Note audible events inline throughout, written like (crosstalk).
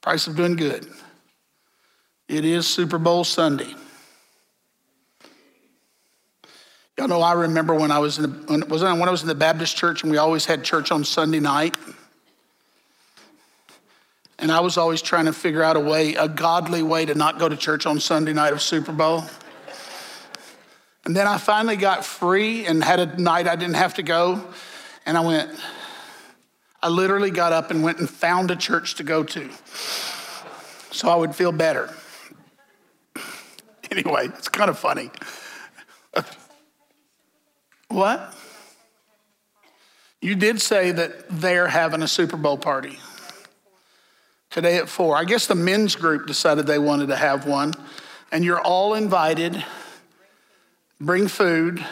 Price of doing good. It is Super Bowl Sunday. Y'all know I remember when I was in the, when, was when I was in the Baptist church and we always had church on Sunday night. And I was always trying to figure out a way, a godly way to not go to church on Sunday night of Super Bowl. And then I finally got free and had a night I didn't have to go. And I went, I literally got up and went and found a church to go to so I would feel better. (laughs) Anyway, it's kind of funny. (laughs) What? You did say that they're having a Super Bowl party today at four. I guess the men's group decided they wanted to have one, and you're all invited. Bring food.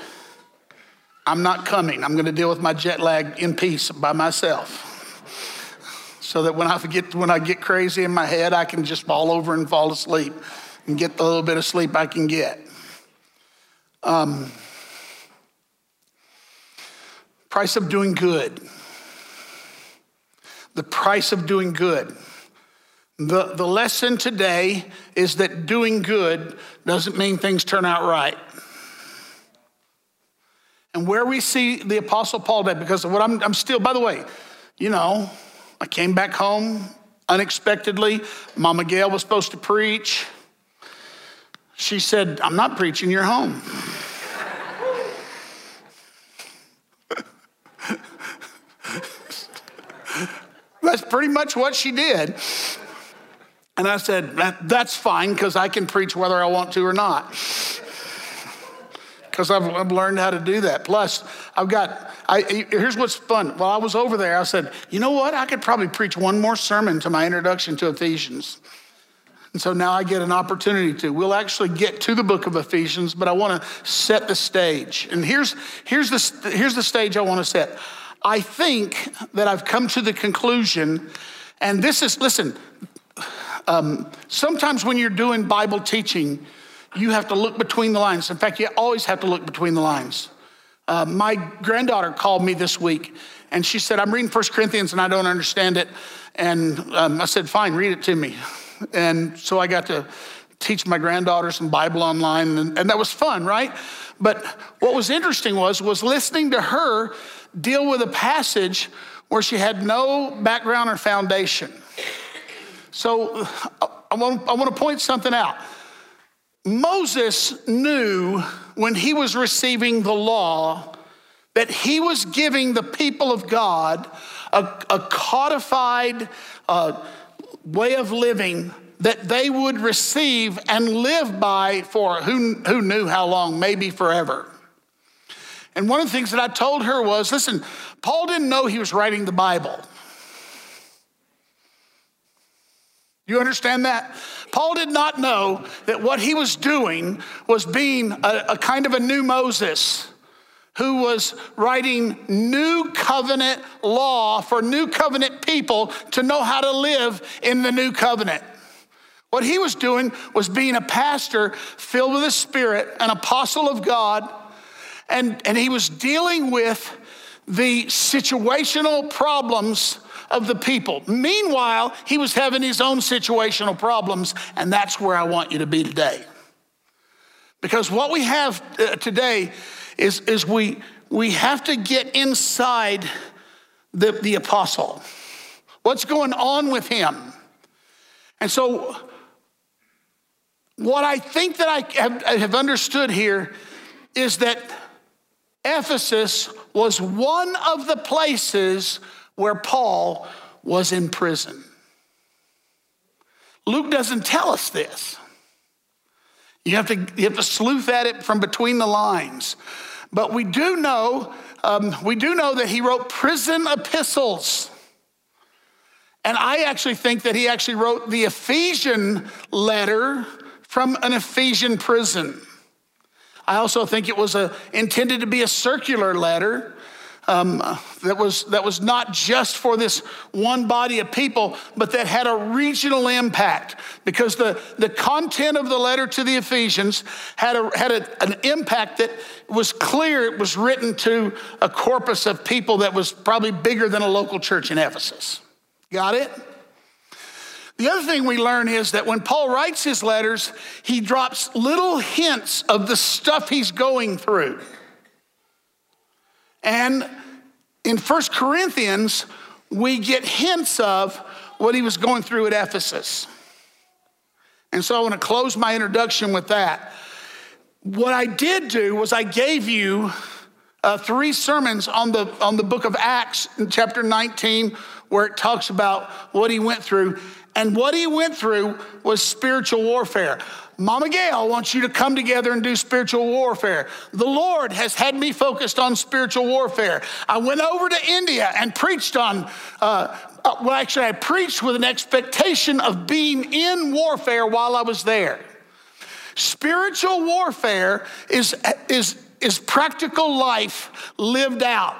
I'm not coming. I'm going to deal with my jet lag in peace by myself. So that when I get when I get crazy in my head, I can just fall over and fall asleep and get the little bit of sleep I can get. Um, price of doing good. The price of doing good. The, the lesson today is that doing good doesn't mean things turn out right. And where we see the Apostle Paul today, because of what I'm, I'm still, by the way, you know, I came back home unexpectedly. Mama Gail was supposed to preach. She said, I'm not preaching, you're home. (laughs) That's pretty much what she did. And I said, that, That's fine because I can preach whether I want to or not. Because I've, I've, learned how to do that. Plus, I've got, I, here's what's fun. While I was over there, I said, You know what? I could probably preach one more sermon to my introduction to Ephesians. And so now I get an opportunity to. We'll actually get to the book of Ephesians, but I want to set the stage. And here's, here's, the, here's the stage I want to set. I think that I've come to the conclusion, and this is, listen, um, sometimes when you're doing Bible teaching, you have to look between the lines. In fact, you always have to look between the lines. Uh, my granddaughter called me this week and she said, I'm reading 1 Corinthians and I don't understand it. And um, I said, Fine, read it to me. And so I got to teach my granddaughter some Bible online, and, and that was fun, right? But what was interesting was was listening to her deal with a passage where she had no background or foundation. So I want, I want to point something out. Moses knew when he was receiving the law that he was giving the people of God a, a codified uh, way of living that they would receive and live by for who, who knew how long, maybe forever. And one of the things that I told her was listen, Paul didn't know he was writing the Bible. You understand that? Paul did not know that what he was doing was being a, a kind of a new Moses who was writing new covenant law for new covenant people to know how to live in the new covenant. What he was doing was being a pastor filled with the Spirit, an apostle of God, and, and he was dealing with the situational problems of the people. Meanwhile, he was having his own situational problems, and that's where I want you to be today. Because what we have uh, today is, is we, we have to get inside the, the apostle. What's going on with him? And so, what I think that I have, I have understood here is that Ephesus was one of the places where Paul was in prison. Luke doesn't tell us this. You have to, you have to sleuth at it from between the lines. But we do know, um, we do know that he wrote prison epistles. And I actually think that he actually wrote the Ephesian letter from an Ephesian prison. I also think it was a, intended to be a circular letter um, that, was, that was not just for this one body of people, but that had a regional impact because the, the content of the letter to the Ephesians had, a, had a, an impact that was clear it was written to a corpus of people that was probably bigger than a local church in Ephesus. Got it? The other thing we learn is that when Paul writes his letters, he drops little hints of the stuff he's going through. And in First Corinthians, we get hints of what he was going through at Ephesus. And so I want to close my introduction with that. What I did do was I gave you uh, three sermons on the, on the book of Acts in chapter 19, where it talks about what he went through. And what he went through was spiritual warfare. Mama Gail wants you to come together and do spiritual warfare. The Lord has had me focused on spiritual warfare. I went over to India and preached on, uh, uh, well, actually, I preached with an expectation of being in warfare while I was there. Spiritual warfare is, is, is practical life lived out.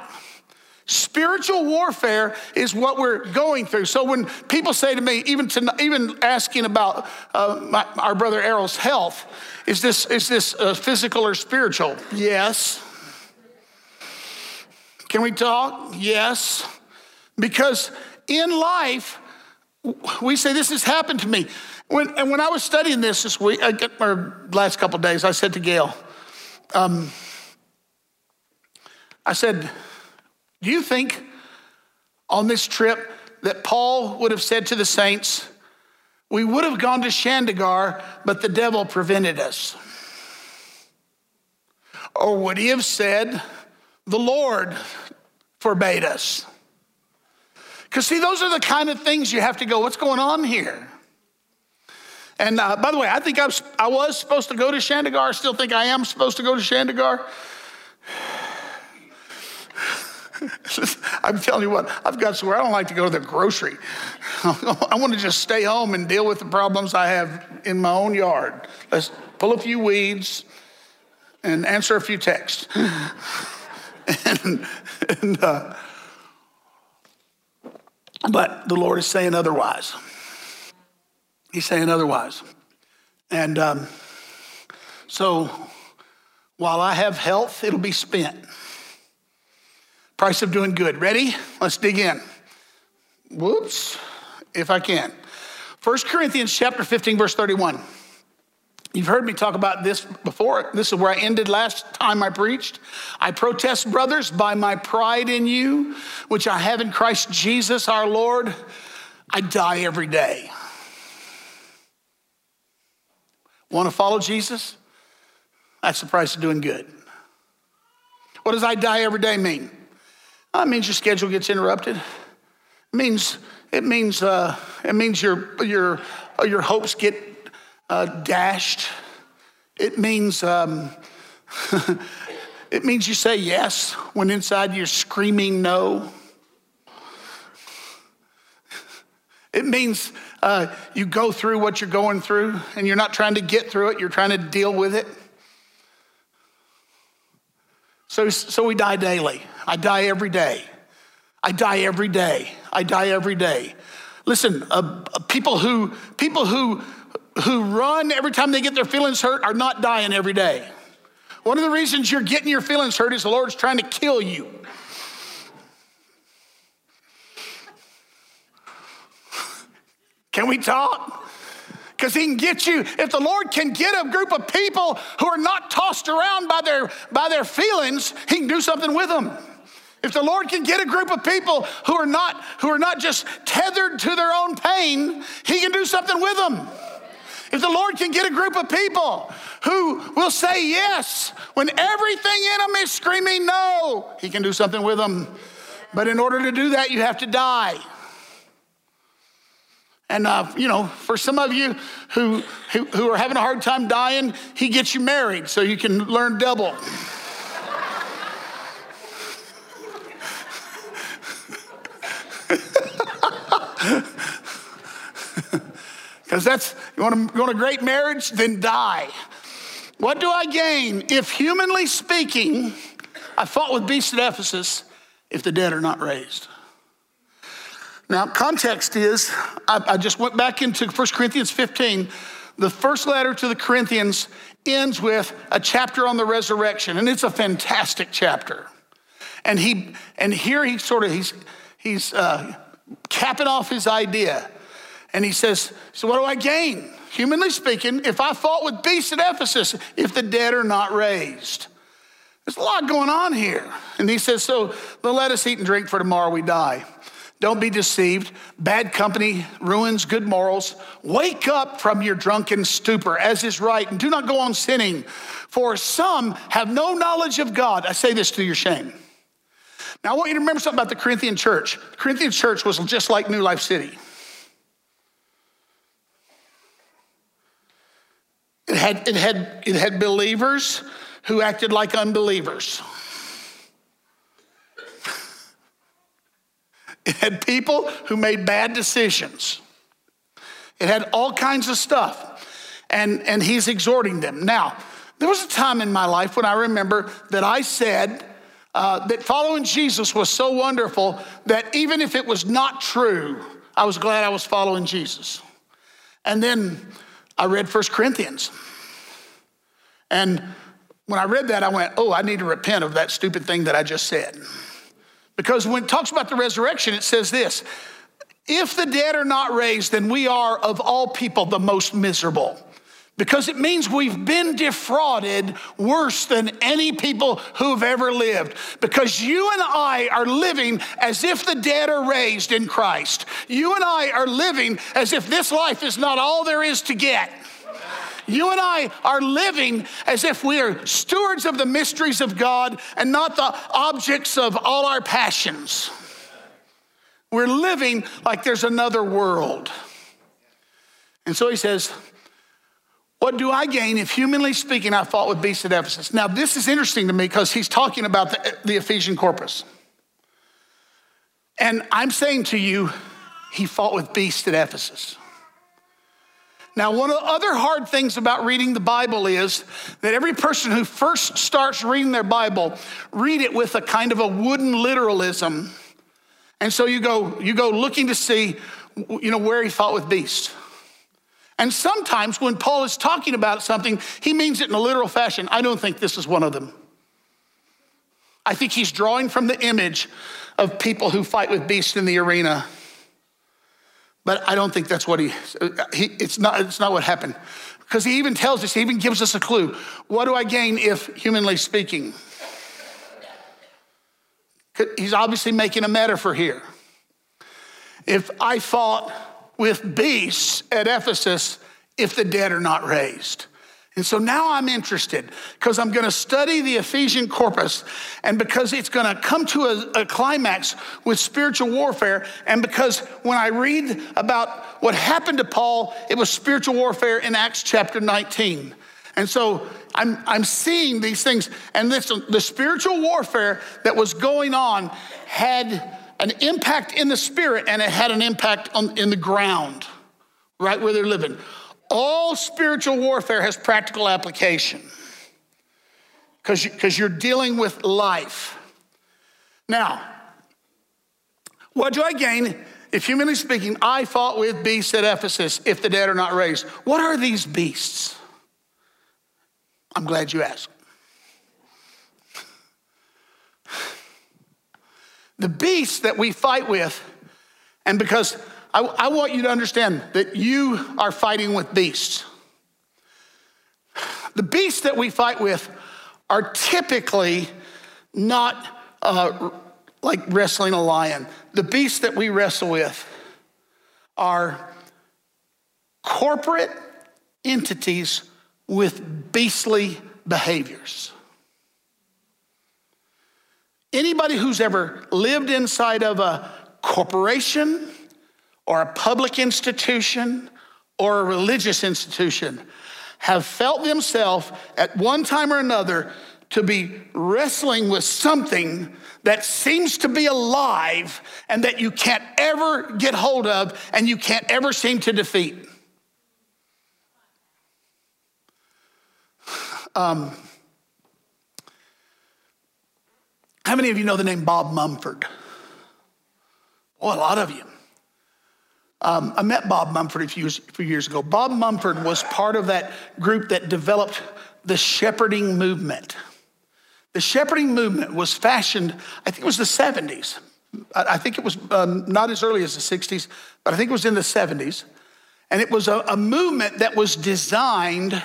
Spiritual warfare is what we're going through. So when people say to me, even to, even asking about uh, my, our brother Errol's health, is this is this uh, physical or spiritual? Yes. Can we talk? Yes. Because in life, we say this has happened to me. When, and when I was studying this this week, or last couple days, I said to Gail, um, I said do you think on this trip that Paul would have said to the saints, We would have gone to Chandigarh, but the devil prevented us? Or would he have said, The Lord forbade us? Because, see, those are the kind of things you have to go, What's going on here? And uh, by the way, I think I was, I was supposed to go to Chandigarh. I still think I am supposed to go to Chandigarh. (laughs) I'm telling you what, I've got somewhere I don't like to go to the grocery. (laughs) I want to just stay home and deal with the problems I have in my own yard. Let's pull a few weeds and answer a few texts. (laughs) and, and uh, but the Lord is saying otherwise. He's saying otherwise. And um, so while I have health, it'll be spent. Price of doing good. Ready? Let's dig in. Whoops, if I can. 1 Corinthians chapter 15, verse 31. You've heard me talk about this before. This is where I ended last time I preached. I protest, brothers, by my pride in you, which I have in Christ Jesus our Lord. I die every day. Want to follow Jesus? That's the price of doing good. What does I die every day mean? That means your schedule gets interrupted. It means it means uh, it means your your your hopes get uh, dashed. It means um, (laughs) it means you say yes when inside you're screaming no. It means uh, you go through what you're going through and you're not trying to get through it, you're trying to deal with it. So, so we die daily. I die every day. I die every day. I die every day. Listen, uh, people who people who who run every time they get their feelings hurt are not dying every day. One of the reasons you're getting your feelings hurt is the Lord's trying to kill you. Can we talk? because he can get you. If the Lord can get a group of people who are not tossed around by their, by their feelings, he can do something with them. If the Lord can get a group of people who are not who are not just tethered to their own pain, he can do something with them. If the Lord can get a group of people who will say yes when everything in them is screaming no, he can do something with them. But in order to do that, you have to die. And, uh, you know, for some of you who, who, who, are having a hard time dying, he gets you married so you can learn double. (laughs) Because that's, you want, a, you want a great marriage? Then die. What do I gain if, humanly speaking, I fought with beasts at Ephesus if the dead are not raised? Now, context is, I, I just went back into 1 Corinthians 15. The first letter to the Corinthians ends with a chapter on the resurrection, and it's a fantastic chapter. And he, and here he sort of he's he's uh, capping off his idea, And he says, So what do I gain? Humanly speaking, if I fought with beasts at Ephesus, if the dead are not raised. There's a lot going on here. And he says, So let us eat and drink, for tomorrow we die. Don't be deceived. Bad company ruins good morals. Wake up from your drunken stupor, as is right, and do not go on sinning, for some have no knowledge of God. I say this to your shame. Now, I want you to remember something about the Corinthian church. The Corinthian church was just like New Life City. Had, it had, it had believers who acted like unbelievers. It had people who made bad decisions. It had all kinds of stuff. And, and he's exhorting them. Now, there was a time in my life when I remember that I said uh, that following Jesus was so wonderful that even if it was not true, I was glad I was following Jesus. And then I read First Corinthians. And when I read that, I went, oh, I need to repent of that stupid thing that I just said. Because when it talks about the resurrection, it says this if the dead are not raised, then we are of all people the most miserable. Because it means we've been defrauded worse than any people who've ever lived. Because you and I are living as if the dead are raised in Christ. You and I are living as if this life is not all there is to get. You and I are living as if we are stewards of the mysteries of God and not the objects of all our passions. We're living like there's another world. And so he says, What do I gain if, humanly speaking, I fought with beasts at Ephesus? Now, this is interesting to me because he's talking about the, the Ephesian corpus. And I'm saying to you, he fought with beasts at Ephesus. Now, one of the other hard things about reading the Bible is that every person who first starts reading their Bible read it with a kind of a wooden literalism. And so you go, you go looking to see, you know, where he fought with beasts. And sometimes when Paul is talking about something, he means it in a literal fashion. I don't think this is one of them. I think he's drawing from the image of people who fight with beasts in the arena. But I don't think that's what he, he it's, not, it's not what happened. Because he even tells us, he even gives us a clue. What do I gain if, humanly speaking? He's obviously making a metaphor here. If I fought with beasts at Ephesus, if the dead are not raised. And so now I'm interested because I'm going to study the Ephesian corpus, and because it's going to come to a, a, climax with spiritual warfare, and because when I read about what happened to Paul, it was spiritual warfare in Acts chapter 19. And so I'm, I'm seeing these things, and this, the spiritual warfare that was going on had an impact in the spirit, and it had an impact on, in the ground, right where they're living. All spiritual warfare has practical application because you're dealing with life. Now, what do I gain if, humanly speaking, I fought with beasts at Ephesus if the dead are not raised? What are these beasts? I'm glad you asked. (sighs) The beasts that we fight with, and because I, I want you to understand that you are fighting with beasts. The beasts that we fight with are typically not uh, like wrestling a lion. The beasts that we wrestle with are corporate entities with beastly behaviors. Anybody who's ever lived inside of a corporation or a public institution or a religious institution have felt themselves at one time or another to be wrestling with something that seems to be alive and that you can't ever get hold of and you can't ever seem to defeat. Um, how many of you know the name Bob Mumford? Oh, a lot of you. Um, I met Bob Mumford a few, a few years ago. Bob Mumford was part of that group that developed the shepherding movement. The shepherding movement was fashioned, I think it was the 70s. I think it was um, not as early as the 60s, but I think it was in the 70s. And it was a, a movement that was designed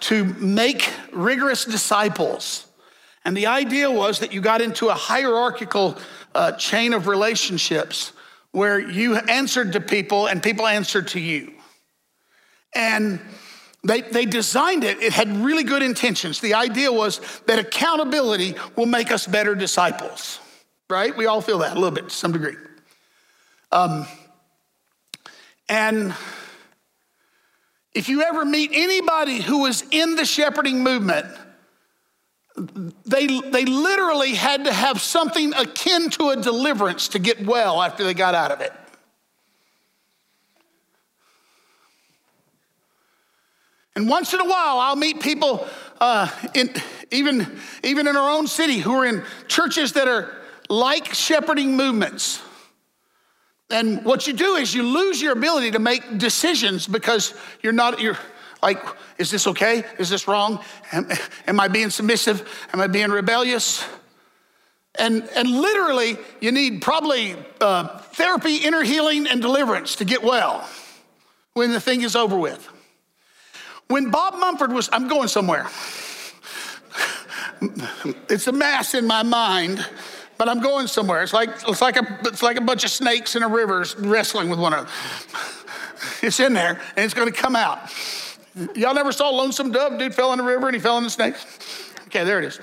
to make rigorous disciples. And the idea was that you got into a hierarchical uh, chain of relationships where you answered to people and people answered to you. And they, they designed it, it had really good intentions. The idea was that accountability will make us better disciples, right? We all feel that a little bit to some degree. Um, and if you ever meet anybody who was in the shepherding movement, they, they literally had to have something akin to a deliverance to get well after they got out of it. And once in a while, I'll meet people, uh, in, even, even in our own city, who are in churches that are like shepherding movements. And what you do is you lose your ability to make decisions because you're not, you're like, is this okay? Is this wrong? Am, am I being submissive? Am I being rebellious? And, and literally, you need probably uh, therapy, inner healing, and deliverance to get well when the thing is over with. When Bob Mumford was, I'm going somewhere. it's a mass in my mind, but I'm going somewhere. It's like, it's like, a, it's like a bunch of snakes in a river wrestling with one another. It's in there and it's going to come out. Y'all never saw Lonesome Dove? Dude fell in the river and he fell in the snakes. Okay, there it is.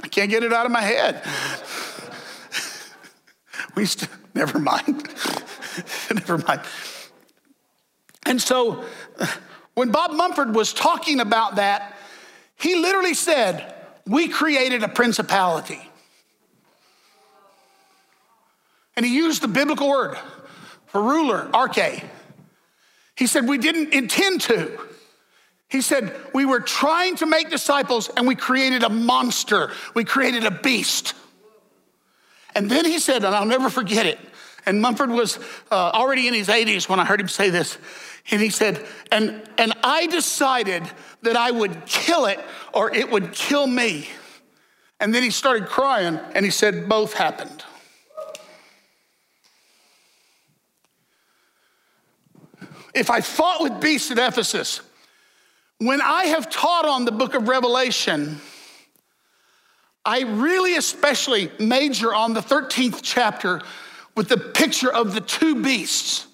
I can't get it out of my head. We never mind. (laughs) never mind. And so when Bob Mumford was talking about that, he literally said, We created a principality. And he used the biblical word for ruler, arche. He said, We didn't intend to. He said, We were trying to make disciples and we created a monster, we created a beast. And then he said, and I'll never forget it. And Mumford was uh, already in his 80s when I heard him say this. And he said, and, and I decided that I would kill it or it would kill me. And then he started crying and he said, both happened. If I fought with beasts at Ephesus, when I have taught on the book of Revelation, I really especially major on the 13th chapter with the picture of the two beasts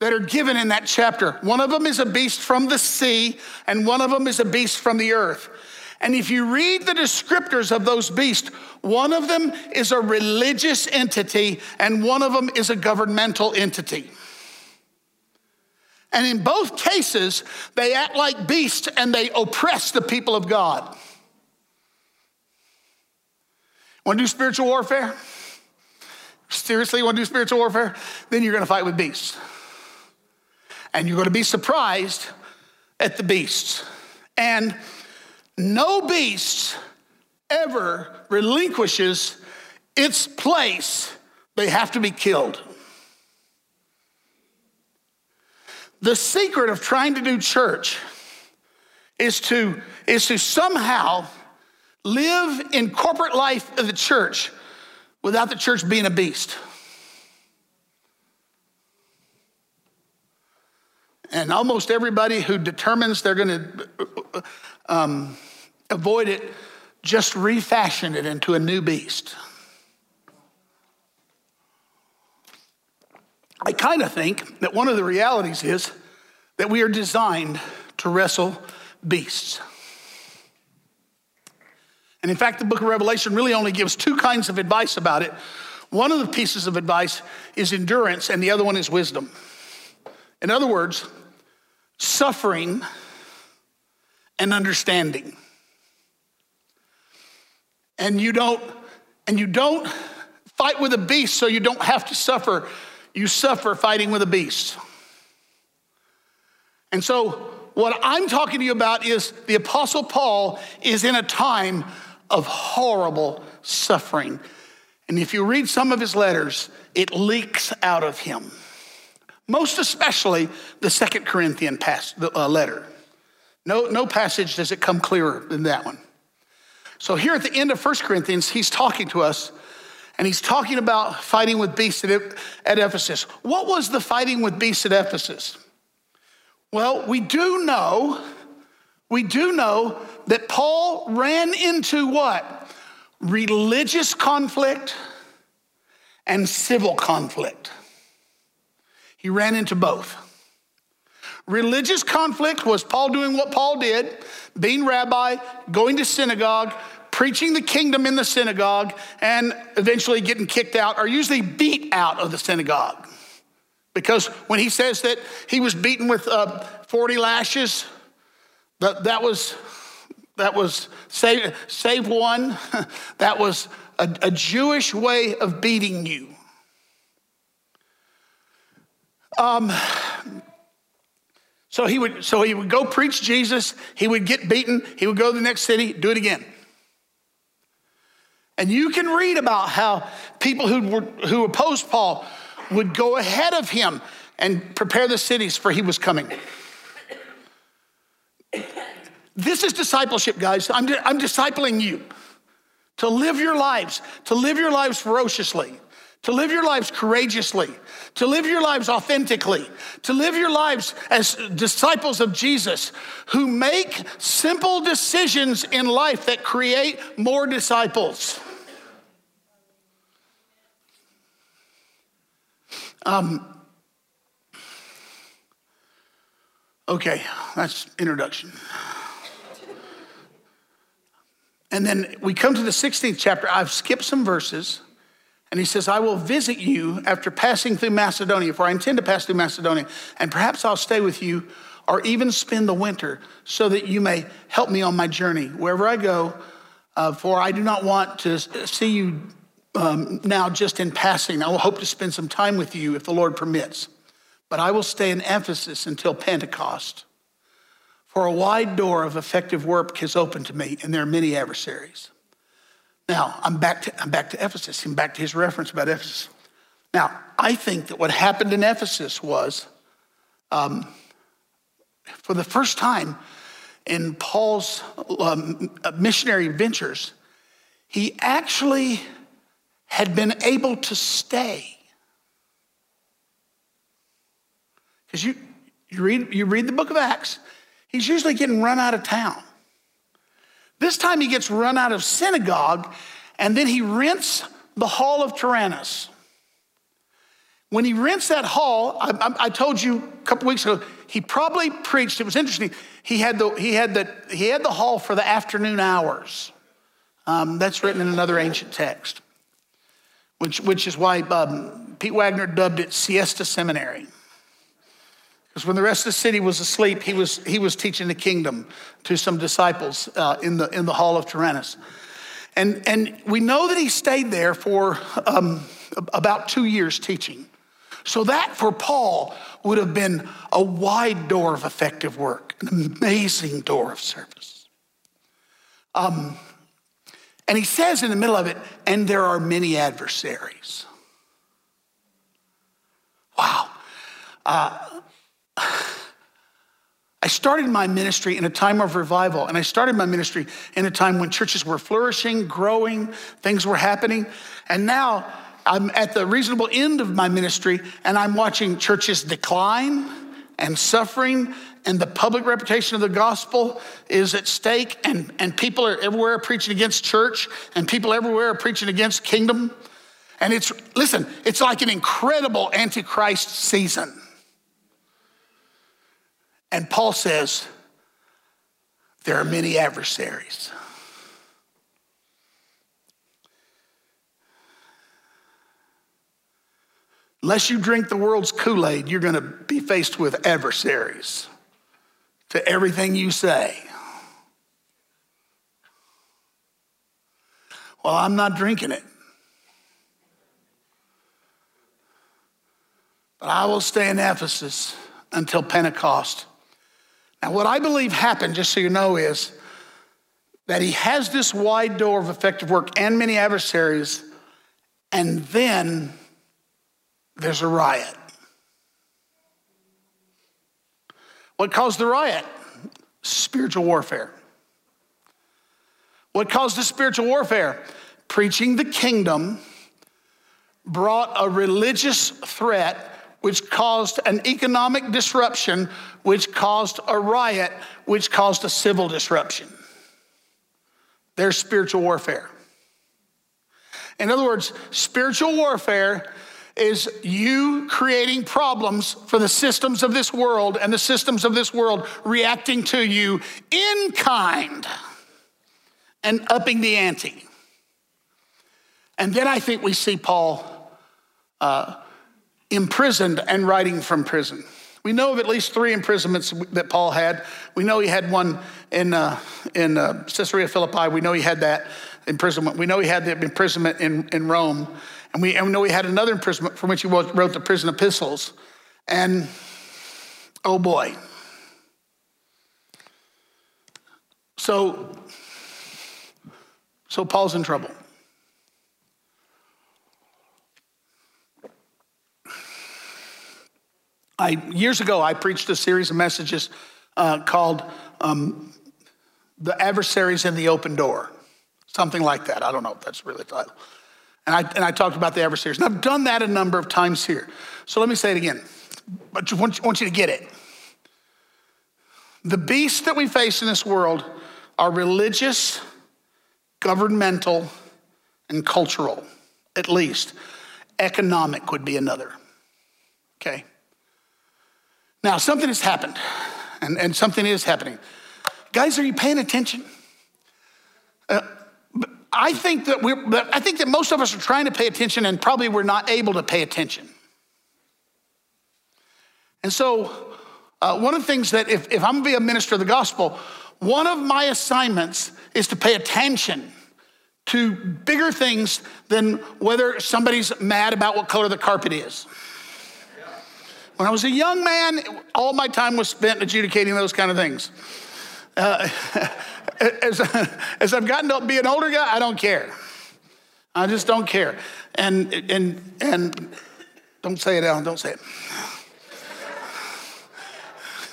that are given in that chapter. One of them is a beast from the sea, and one of them is a beast from the earth. And if you read the descriptors of those beasts, one of them is a religious entity, and one of them is a governmental entity. And in both cases, they act like beasts and they oppress the people of God. Want to do spiritual warfare? Seriously, want to do spiritual warfare? Then you're going to fight with beasts and you're going to be surprised at the beasts. And no beast ever relinquishes its place, they have to be killed. The secret of trying to do church is to, is to somehow live in corporate life of the church without the church being a beast. And almost everybody who determines they're going to um, avoid it just refashion it into a new beast. I kind of think that one of the realities is that we are designed to wrestle beasts. And in fact, the book of Revelation really only gives two kinds of advice about it. One of the pieces of advice is endurance, and the other one is wisdom. In other words, suffering, and understanding. And you don't and you don't fight with a beast so you don't have to suffer. You suffer fighting with a beast. And so what I'm talking to you about is the apostle Paul is in a time of horrible suffering. And if you read some of his letters, it leaks out of him most especially the Second Corinthian pass, uh, letter. No, no passage does it come clearer than that one. So here at the end of First Corinthians, he's talking to us, And he's talking about fighting with beasts at, at Ephesus. What was the fighting with beasts at Ephesus? Well, we do know, we do know that Paul ran into what? Religious conflict and civil conflict. He ran into both. Religious conflict was Paul doing what Paul did, being rabbi, going to synagogue, preaching the kingdom in the synagogue, and eventually getting kicked out or usually beat out of the synagogue. Because when he says that he was beaten with uh, 40 lashes, that, that was, that was save, save one, (laughs) that was a, a Jewish way of beating you. Um, so he would so he would go preach Jesus, he would get beaten, he would go to the next city, do it again. And you can read about how people who were, who opposed Paul would go ahead of him and prepare the cities for he was coming. This is discipleship, guys. I'm, I'm discipling you to live your lives, to live your lives ferociously, to live your lives courageously, to live your lives authentically, to live your lives as disciples of Jesus who make simple decisions in life that create more disciples. Um, okay, that's introduction. And then we come to the 16th chapter. I've skipped some verses. And he says, I will visit you after passing through Macedonia, for I intend to pass through Macedonia, and perhaps I'll stay with you or even spend the winter so that you may help me on my journey wherever I go. Uh, for I do not want to see you um, now just in passing. I will hope to spend some time with you if the Lord permits. But I will stay in Ephesus until Pentecost. For a wide door of effective work has opened to me, and there are many adversaries. Now, I'm back to, I'm back to Ephesus. I'm back to his reference about Ephesus. Now, I think that what happened in Ephesus was, um, for the first time in Paul's um, missionary ventures, he actually had been able to stay. Because you, you, read, you read the book of Acts, he's usually getting run out of town. This time he gets run out of synagogue and then he rents the hall of Tyrannus. When he rents that hall, I, I, I told you a couple weeks ago, he probably preached. It was interesting. He had the, he had the, he had the hall for the afternoon hours. Um, that's written in another ancient text, which, which is why um, Pete Wagner dubbed it Siesta Seminary. Because when the rest of the city was asleep, he was, he was teaching the kingdom to some disciples uh, in, the, in the hall of Tyrannus. And, and we know that he stayed there for um, about two years teaching. So that for Paul would have been a wide door of effective work, an amazing door of service. Um, and he says in the middle of it, and there are many adversaries. Wow. Uh, I started my ministry in a time of revival, and I started my ministry in a time when churches were flourishing, growing, things were happening. And now I'm at the reasonable end of my ministry, and I'm watching churches decline and suffering, and the public reputation of the gospel is at stake, and, and people are everywhere preaching against church, and people everywhere are preaching against kingdom. And it's, listen, it's like an incredible antichrist season. And Paul says, there are many adversaries. Unless you drink the world's Kool Aid, you're going to be faced with adversaries to everything you say. Well, I'm not drinking it. But I will stay in Ephesus until Pentecost. Now, what I believe happened, just so you know, is that he has this wide door of effective work and many adversaries, and then there's a riot. What caused the riot? Spiritual warfare. What caused the spiritual warfare? Preaching the kingdom brought a religious threat which caused an economic disruption, which caused a riot, which caused a civil disruption. There's spiritual warfare. In other words, spiritual warfare is you creating problems for the systems of this world and the systems of this world reacting to you in kind and upping the ante. And then I think we see Paul uh, imprisoned and writing from prison. We know of at least three imprisonments that Paul had. We know he had one in, uh, in uh, Caesarea Philippi. We know he had that imprisonment. We know he had the imprisonment in, in Rome. And we, and we know he had another imprisonment from which he wrote the prison epistles. And oh boy. So, so Paul's in trouble. I, years ago, I preached a series of messages uh, called um, The Adversaries in the Open Door, something like that. I don't know if that's really the title. And I, and I talked about the adversaries. And I've done that a number of times here. So let me say it again. But I want, want you to get it. The beasts that we face in this world are religious, governmental, and cultural, at least. Economic would be another. Okay? Now, something has happened, and, and something is happening. Guys, are you paying attention? Uh, I think that we're, I think that most of us are trying to pay attention and probably we're not able to pay attention. And so, uh, one of the things that if, if I'm gonna be a minister of the gospel, one of my assignments is to pay attention to bigger things than whether somebody's mad about what color the carpet is. When I was a young man, all my time was spent adjudicating those kind of things. Uh, (laughs) as, (laughs) as I've gotten to be an older guy, I don't care. I just don't care. And, and, and don't say it, Alan, don't say it.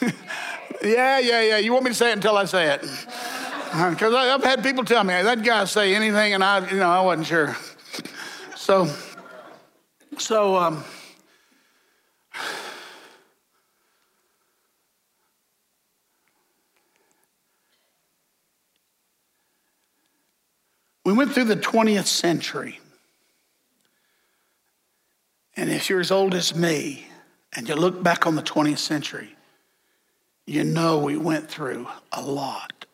(laughs) yeah, yeah, yeah. You want me to say it until I say it. Because I've had people tell me, that guy say anything, and I, you know, I wasn't sure. So, so, um, We went through the 20th century. And if you're as old as me and you look back on the 20th century, you know we went through a lot.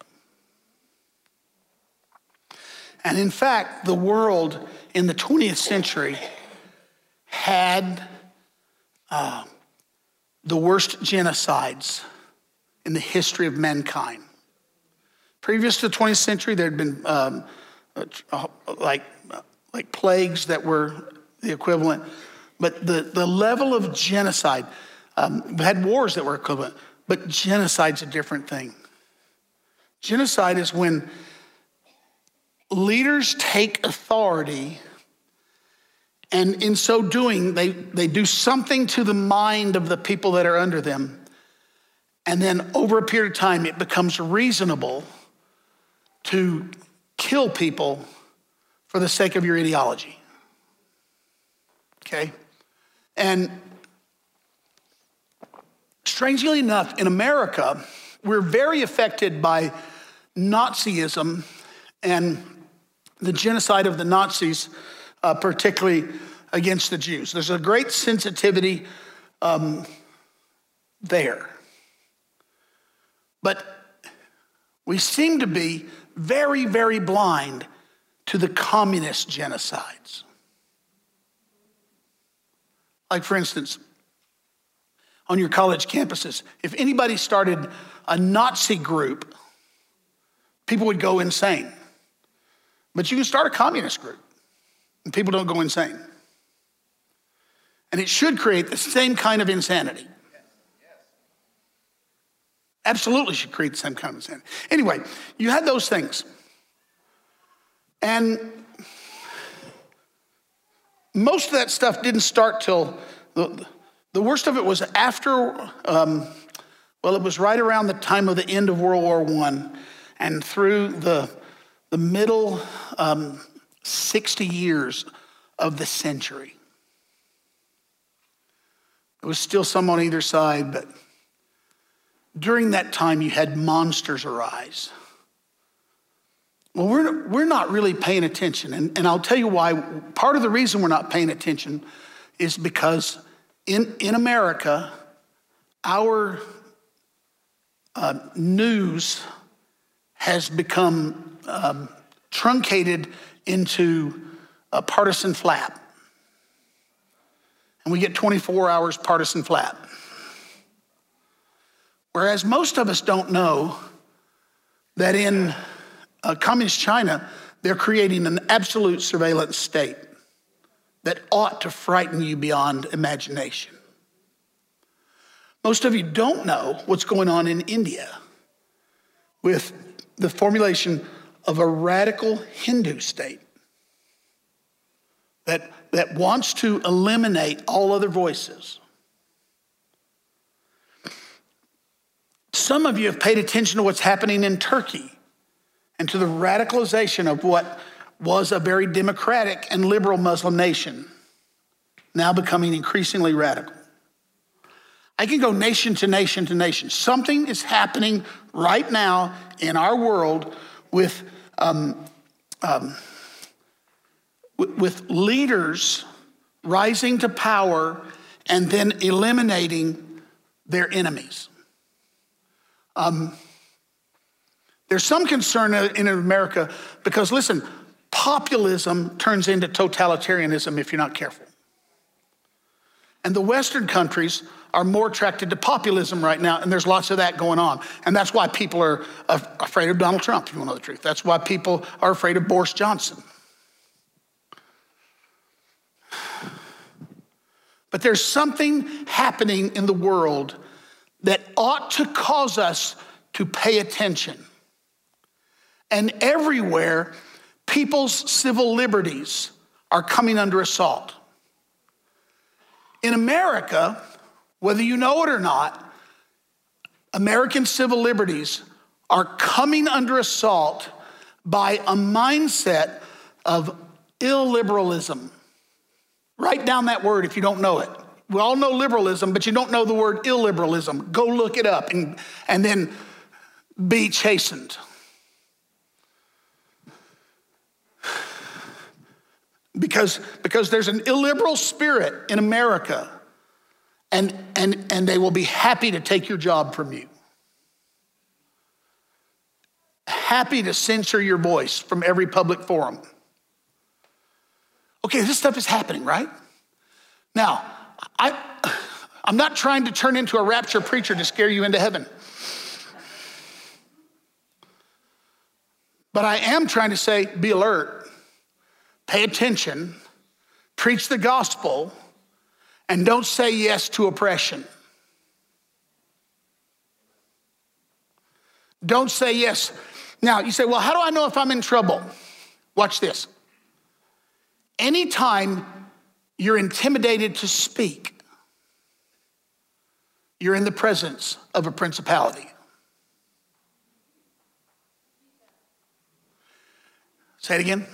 And in fact, the world in the 20th century had uh, the worst genocides in the history of mankind. Previous to the 20th century, there had been um, like, like plagues that were the equivalent. But the, the level of genocide, um, had wars that were equivalent, but genocide's a different thing. Genocide is when leaders take authority and in so doing, they, they do something to the mind of the people that are under them. And then over a period of time, it becomes reasonable to kill people for the sake of your ideology. Okay? And strangely enough, in America, we're very affected by Nazism and the genocide of the Nazis, uh, particularly against the Jews. There's a great sensitivity um, there. But we seem to be very, very blind to the communist genocides. Like, for instance, on your college campuses, if anybody started a Nazi group, people would go insane. But you can start a communist group, and people don't go insane. And it should create the same kind of insanity. Absolutely should create the same kind of insanity. Anyway, you had those things. And most of that stuff didn't start till the, the worst of it was after, um, well, it was right around the time of the end of World War I and through the, the middle um, 60 years of the century. There was still some on either side, but during that time, you had monsters arise. Well, we're, we're not really paying attention. And, and I'll tell you why. Part of the reason we're not paying attention is because in, in America, our uh, news has become um, truncated into a partisan flap. And we get 24 hours partisan flap. Whereas most of us don't know that in uh, communist China, they're creating an absolute surveillance state that ought to frighten you beyond imagination. Most of you don't know what's going on in India with the formulation of a radical Hindu state that, that wants to eliminate all other voices. Some of you have paid attention to what's happening in Turkey and to the radicalization of what was a very democratic and liberal Muslim nation, now becoming increasingly radical. I can go nation to nation to nation. Something is happening right now in our world with, um, um, with leaders rising to power and then eliminating their enemies. Um, there's some concern in America because, listen, populism turns into totalitarianism if you're not careful. And the Western countries are more attracted to populism right now, and there's lots of that going on. And that's why people are afraid of Donald Trump, if you want to know the truth. That's why people are afraid of Boris Johnson. But there's something happening in the world that ought to cause us to pay attention. And everywhere, people's civil liberties are coming under assault. In America, whether you know it or not, American civil liberties are coming under assault by a mindset of illiberalism. Write down that word if you don't know it. We all know liberalism, but you don't know the word illiberalism. Go look it up and, and then be chastened. Because, because there's an illiberal spirit in America, and, and, and they will be happy to take your job from you. Happy to censor your voice from every public forum. Okay, this stuff is happening, right? Now, I, I'm not trying to turn into a rapture preacher to scare you into heaven. But I am trying to say be alert, pay attention, preach the gospel, and don't say yes to oppression. Don't say yes. Now, you say, well, how do I know if I'm in trouble? Watch this. Anytime you're intimidated to speak, you're in the presence of a principality. Say it again.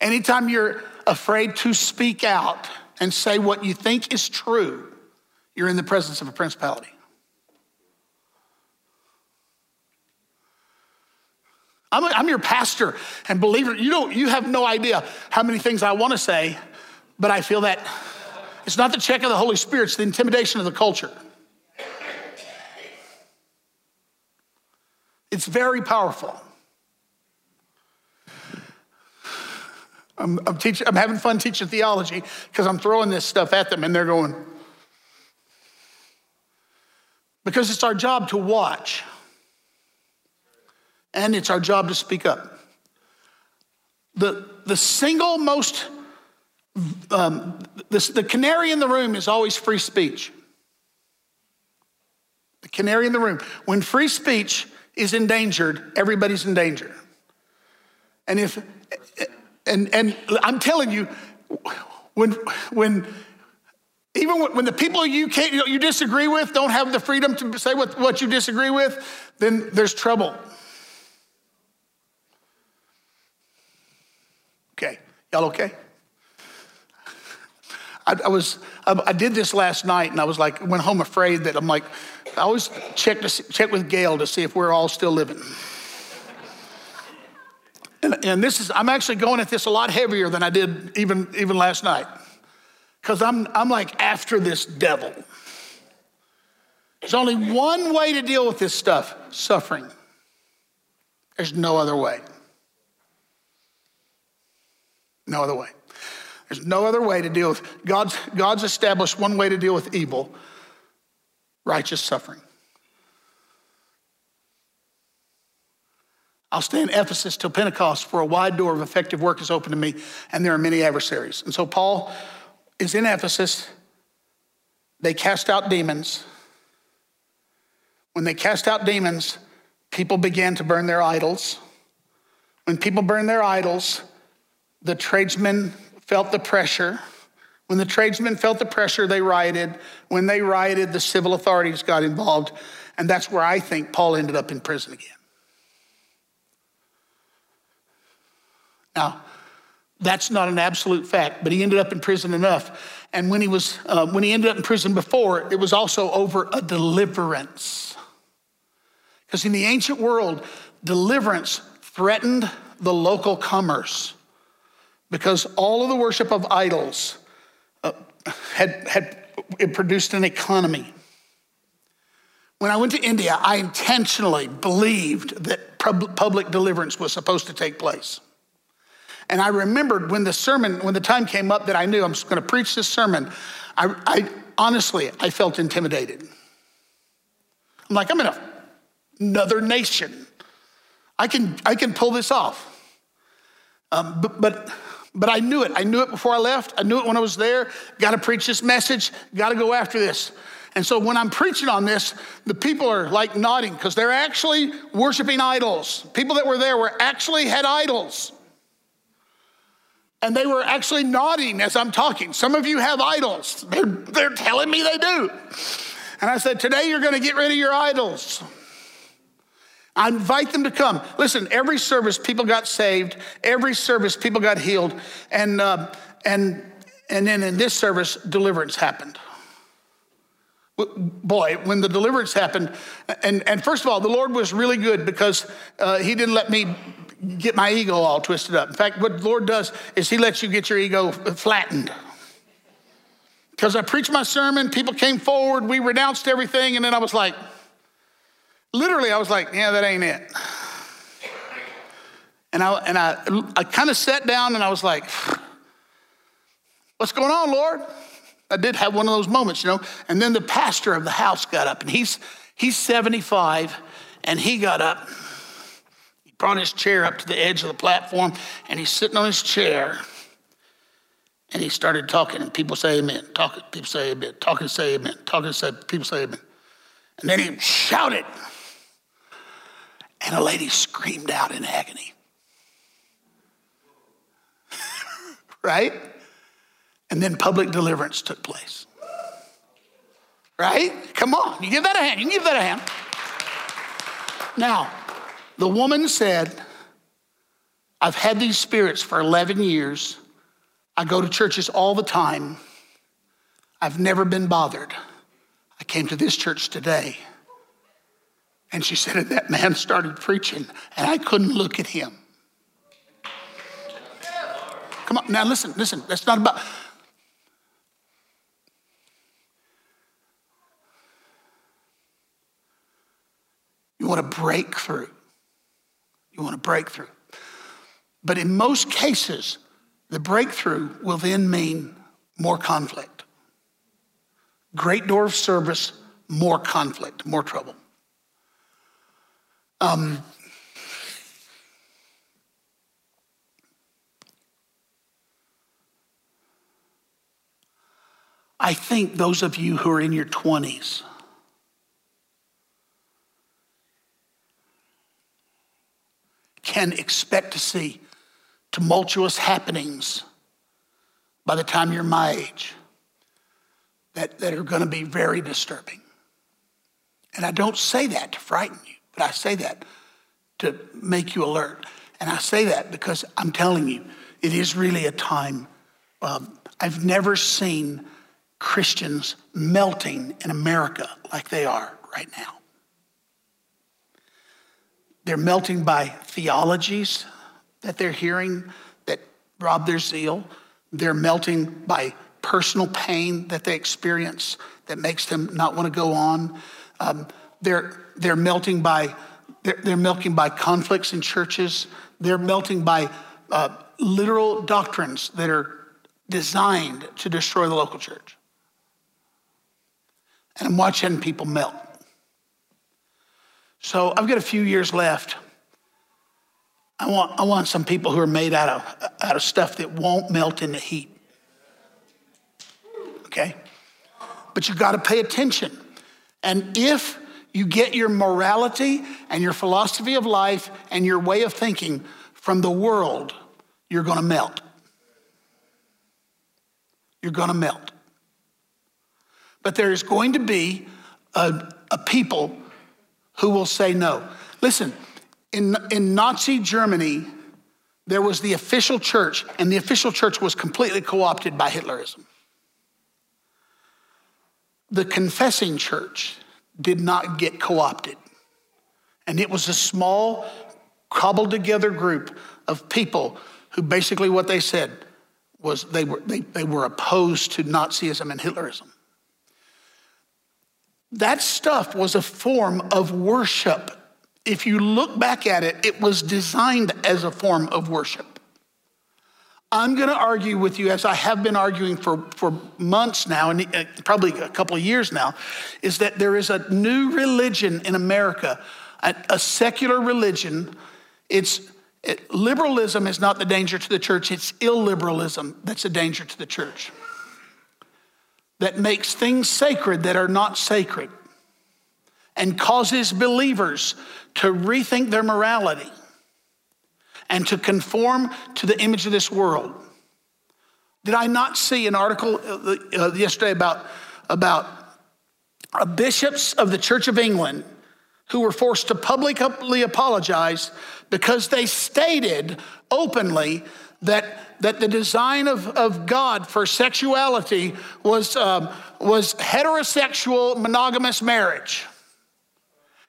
Anytime you're afraid to speak out and say what you think is true, you're in the presence of a principality. I'm, a, I'm your pastor and believer. You don't. You have no idea how many things I want to say but I feel that it's not the check of the Holy Spirit, it's the intimidation of the culture. It's very powerful. I'm, I'm, teaching, I'm having fun teaching theology because I'm throwing this stuff at them and they're going, because it's our job to watch and it's our job to speak up. The, the single most um, this, the canary in the room is always free speech. The canary in the room. When free speech is endangered, everybody's in danger. And if, and, and I'm telling you, when, when, even when the people you, can't, you disagree with don't have the freedom to say what, what you disagree with, then there's trouble. Okay, y'all okay? I, I was, I, I, did this last night and I was like, went home afraid that I'm like, I always check, to check with Gail to see if we're all still living. And, and this is, I'm actually going at this a lot heavier than I did even, even last night. Because I'm, I'm like after this devil. There's only one way to deal with this stuff suffering. There's no other way. No other way. There's no other way to deal with God's God's established one way to deal with evil, righteous suffering. I'll stay in Ephesus till Pentecost, for a wide door of effective work is open to me, and there are many adversaries. And so Paul is in Ephesus. They cast out demons. When they cast out demons, people began to burn their idols. When people burn their idols, the tradesmen felt the pressure. When the tradesmen felt the pressure, they rioted. When they rioted, the civil authorities got involved. And that's where I think Paul ended up in prison again. Now, that's not an absolute fact, but he ended up in prison enough. And when he was, uh, when he ended up in prison before, it was also over a deliverance. Because in the ancient world, deliverance threatened the local commerce because all of the worship of idols uh, had, had it produced an economy. When I went to India, I intentionally believed that public deliverance was supposed to take place. And I remembered when the sermon, when the time came up that I knew I'm going to preach this sermon, I, I honestly, I felt intimidated. I'm like, I'm in a, another nation. I can, I can pull this off. Um, but, but but I knew it. I knew it before I left. I knew it when I was there. Got to preach this message. Got to go after this. And so when I'm preaching on this, the people are like nodding because they're actually worshiping idols. People that were there were actually had idols. And they were actually nodding as I'm talking. Some of you have idols. They're, they're telling me they do. And I said, Today you're going to get rid of your idols. I invite them to come. Listen, every service people got saved, every service people got healed, and, uh, and, and then in this service, deliverance happened. Boy, when the deliverance happened, and, and first of all, the Lord was really good because uh, He didn't let me get my ego all twisted up. In fact, what the Lord does is He lets you get your ego flattened. Because I preached my sermon, people came forward, we renounced everything, and then I was like, literally, I was like, yeah, that ain't it. And I, and I, I kind of sat down and I was like, what's going on, Lord? I did have one of those moments, you know. And then the pastor of the house got up and he's, he's 75 and he got up. He brought his chair up to the edge of the platform and he's sitting on his chair and he started talking and people say amen. Talking, people say amen. Talking, say amen. Talking, say, people say amen. And then he shouted. And a lady screamed out in agony. (laughs) right? And then public deliverance took place. Right? Come on, you give that a hand. You give that a hand. Now, the woman said, I've had these spirits for 11 years. I go to churches all the time. I've never been bothered. I came to this church today and she said, that man started preaching, and I couldn't look at him. Come on, now listen, listen, that's not about. You want a breakthrough. You want a breakthrough. But in most cases, the breakthrough will then mean more conflict. Great door of service, more conflict, more trouble. Um, I think those of you who are in your 20s, can expect to see tumultuous happenings by the time you're my age that, that are going to be very disturbing. And I don't say that to frighten you. But I say that to make you alert. And I say that because I'm telling you, it is really a time. Um, I've never seen Christians melting in America like they are right now. They're melting by theologies that they're hearing that rob their zeal. They're melting by personal pain that they experience that makes them not want to go on. Um, they're, they're melting by they're, they're, melting by conflicts in churches. They're melting by uh, literal doctrines that are designed to destroy the local church. And I'm watching people melt. So I've got a few years left. I want, I want some people who are made out of, out of stuff that won't melt in the heat. Okay? But you got to pay attention. And if you get your morality and your philosophy of life and your way of thinking from the world, you're going to melt. You're going to melt. But there is going to be a, a people who will say no. Listen, in, in Nazi Germany, there was the official church, and the official church was completely co opted by Hitlerism. The confessing church did not get co opted. And it was a small, cobbled together group of people who basically what they said was they were, they, they were opposed to Nazism and Hitlerism. That stuff was a form of worship. If you look back at it, it was designed as a form of worship. I'm going to argue with you, as I have been arguing for, for months now, and uh, probably a couple of years now, is that there is a new religion in America, a, a secular religion. It's it, liberalism is not the danger to the church, it's illiberalism that's a danger to the church that makes things sacred that are not sacred and causes believers to rethink their morality and to conform to the image of this world. Did I not see an article uh, uh yesterday about, about uh, bishops of the Church of England who were forced to publicly apologize because they stated openly that that the design of, of God for sexuality was, um, was heterosexual monogamous marriage.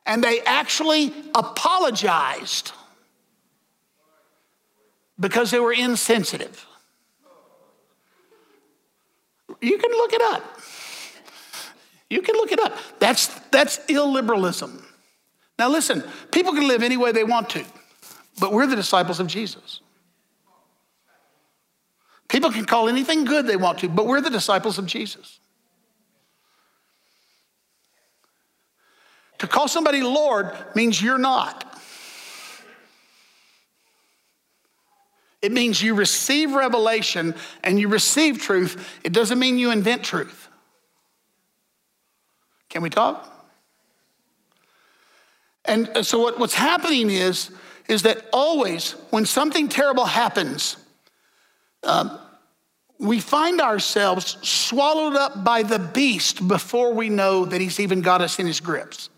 And they actually apologized because they were insensitive. You can look it up. You can look it up. That's, that's illiberalism. Now, listen, people can live any way they want to, but we're the disciples of Jesus. People can call anything good they want to, but we're the disciples of Jesus. To call somebody Lord means you're not. It means you receive revelation and you receive truth. It doesn't mean you invent truth. Can we talk? And so what, what's happening is, is that always when something terrible happens, um, we find ourselves swallowed up by the beast before we know that he's even got us in his grips.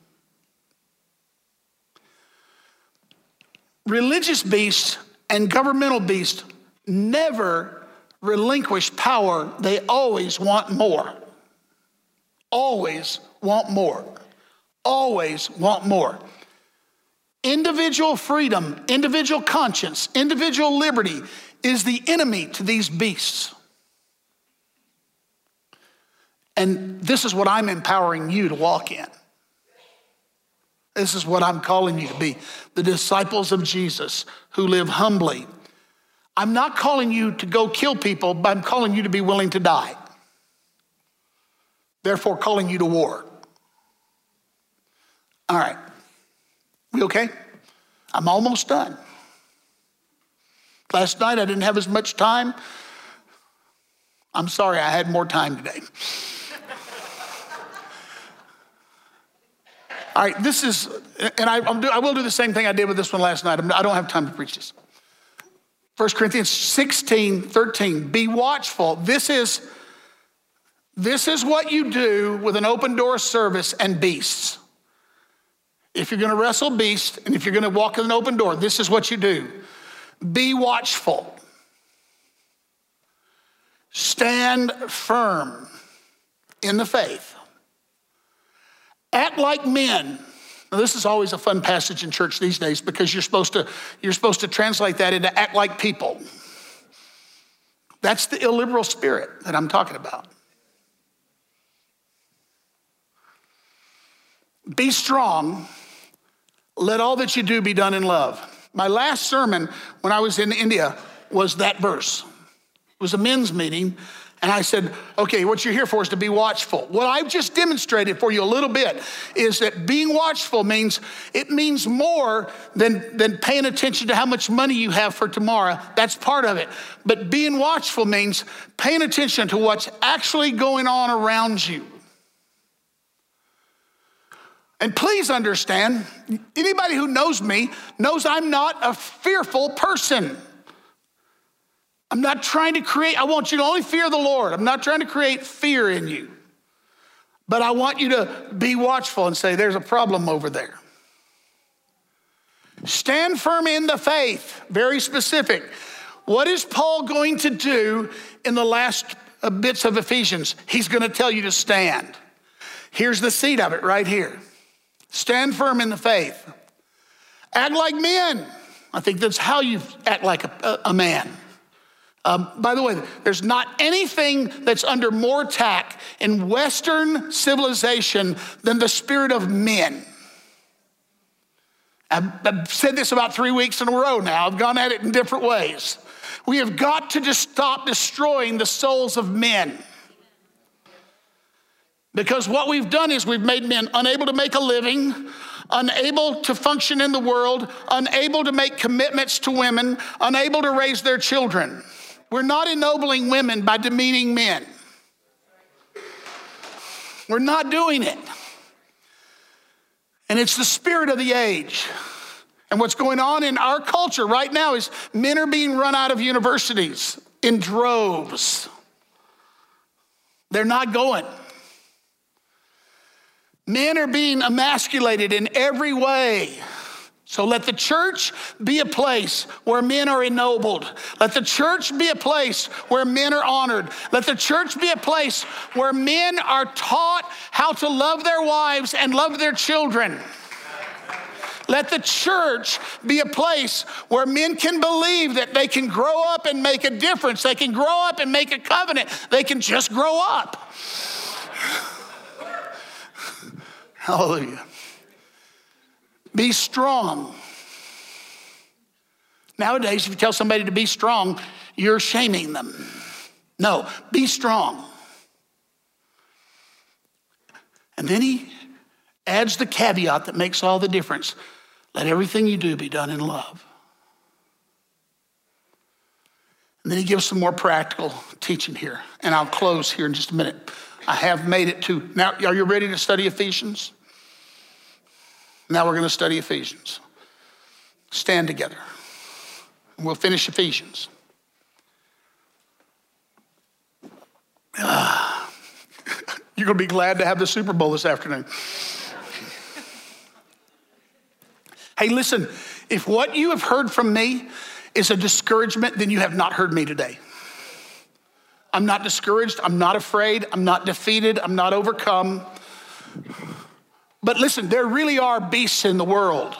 Religious beasts and governmental beasts never relinquish power, they always want more. Always want more. Always want more. Individual freedom, individual conscience, individual liberty is the enemy to these beasts. And this is what I'm empowering you to walk in. This is what I'm calling you to be the disciples of Jesus who live humbly. I'm not calling you to go kill people, but I'm calling you to be willing to die. Therefore, calling you to war. All right. We okay? I'm almost done. Last night I didn't have as much time. I'm sorry, I had more time today. All right, this is, and I, do, I will do the same thing I did with this one last night. I don't have time to preach this. 1 Corinthians 16, 13. Be watchful. This is, this is what you do with an open door service and beasts. If you're going to wrestle beasts and if you're going to walk in an open door, this is what you do. Be watchful. stand firm in the faith, act like men. Now, this is always a fun passage in church these days because you're supposed to, you're supposed to translate that into act like people. That's the illiberal spirit that I'm talking about. Be strong. Let all that you do be done in love. My last sermon when I was in India was that verse. It was a men's meeting, and I said, okay, what you're here for is to be watchful. What I've just demonstrated for you a little bit is that being watchful means it means more than, than paying attention to how much money you have for tomorrow. That's part of it. But being watchful means paying attention to what's actually going on around you. And please understand, anybody who knows me knows I'm not a fearful person. I'm not trying to create, I want you to only fear the Lord. I'm not trying to create fear in you. But I want you to be watchful and say, there's a problem over there. Stand firm in the faith, very specific. What is Paul going to do in the last uh, bits of Ephesians? He's going to tell you to stand. Here's the seed of it right here. Stand firm in the faith. Act like men. I think that's how you act like a, a man. Um, by the way, there's not anything that's under more attack in Western civilization than the spirit of men. I've, I've said this about three weeks in a row now. I've gone at it in different ways. We have got to just stop destroying the souls of men. Because what we've done is we've made men unable to make a living, unable to function in the world, unable to make commitments to women, unable to raise their children. We're not ennobling women by demeaning men. We're not doing it. And it's the spirit of the age. And what's going on in our culture right now is men are being run out of universities in droves. They're not going. Men are being emasculated in every way. So let the church be a place where men are ennobled. Let the church be a place where men are honored. Let the church be a place where men are taught how to love their wives and love their children. Let the church be a place where men can believe that they can grow up and make a difference. They can grow up and make a covenant. They can just grow up. (sighs) Hallelujah. Be strong. Nowadays, if you tell somebody to be strong, you're shaming them. No, be strong. And then he adds the caveat that makes all the difference let everything you do be done in love. And then he gives some more practical teaching here. And I'll close here in just a minute. I have made it to. Now, are you ready to study Ephesians? Now we're going to study Ephesians. Stand together. And We'll finish Ephesians. Ah. (sighs) You're going to be glad to have the Super Bowl this afternoon. hey, listen, if what you have heard from me is a discouragement, then you have not heard me today. I'm not discouraged. I'm not afraid. I'm not defeated. I'm not overcome. But listen, there really are beasts in the world.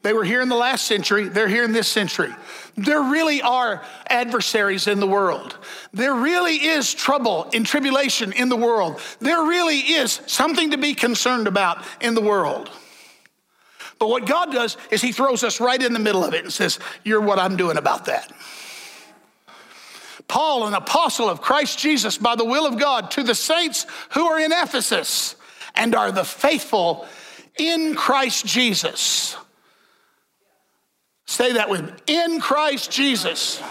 They were here in the last century, they're here in this century. There really are adversaries in the world. There really is trouble and tribulation in the world. There really is something to be concerned about in the world. But what God does is He throws us right in the middle of it and says, You're what I'm doing about that. Paul, an apostle of Christ Jesus by the will of God, to the saints who are in Ephesus and are the faithful in Christ Jesus. Say that with me in Christ Jesus.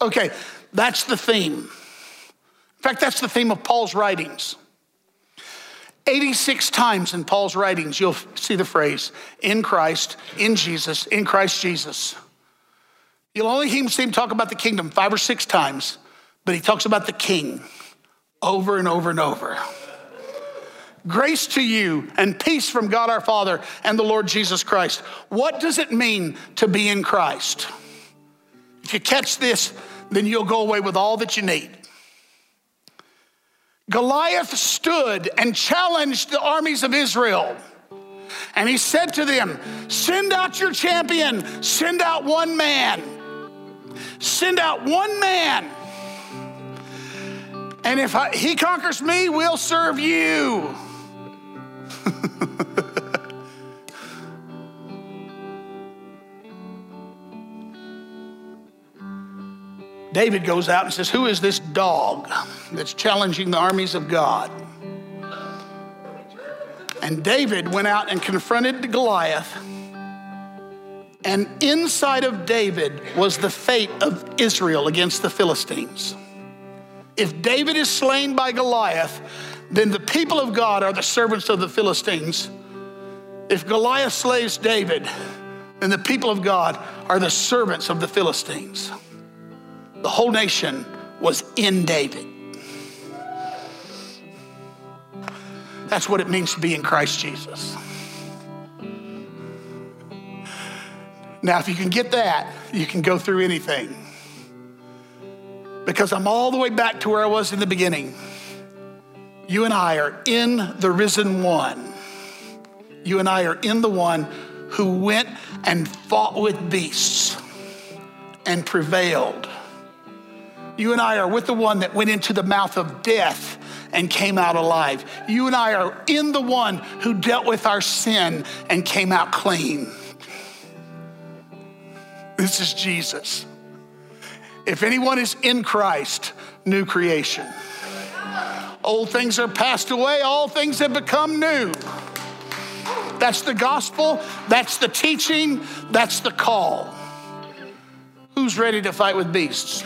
Okay, that's the theme. In fact, that's the theme of Paul's writings. 86 times in Paul's writings, you'll see the phrase in Christ, in Jesus, in Christ Jesus. You'll only hear him talk about the kingdom five or six times, but he talks about the king over and over and over. Grace to you and peace from God our Father and the Lord Jesus Christ. What does it mean to be in Christ? If you catch this, then you'll go away with all that you need. Goliath stood and challenged the armies of Israel. And he said to them, Send out your champion, send out one man. Send out one man. And if I, he conquers me, we'll serve you. David goes out and says, Who is this dog that's challenging the armies of God? And David went out and confronted Goliath. And inside of David was the fate of Israel against the Philistines. If David is slain by Goliath, then the people of God are the servants of the Philistines. If Goliath slays David, then the people of God are the servants of the Philistines. The whole nation was in David. That's what it means to be in Christ Jesus. Now, if you can get that, you can go through anything. Because I'm all the way back to where I was in the beginning. You and I are in the risen one. You and I are in the one who went and fought with beasts and prevailed. You and I are with the one that went into the mouth of death and came out alive. You and I are in the one who dealt with our sin and came out clean. This is Jesus. If anyone is in Christ, new creation. Old things are passed away, all things have become new. That's the gospel, that's the teaching, that's the call. Who's ready to fight with beasts?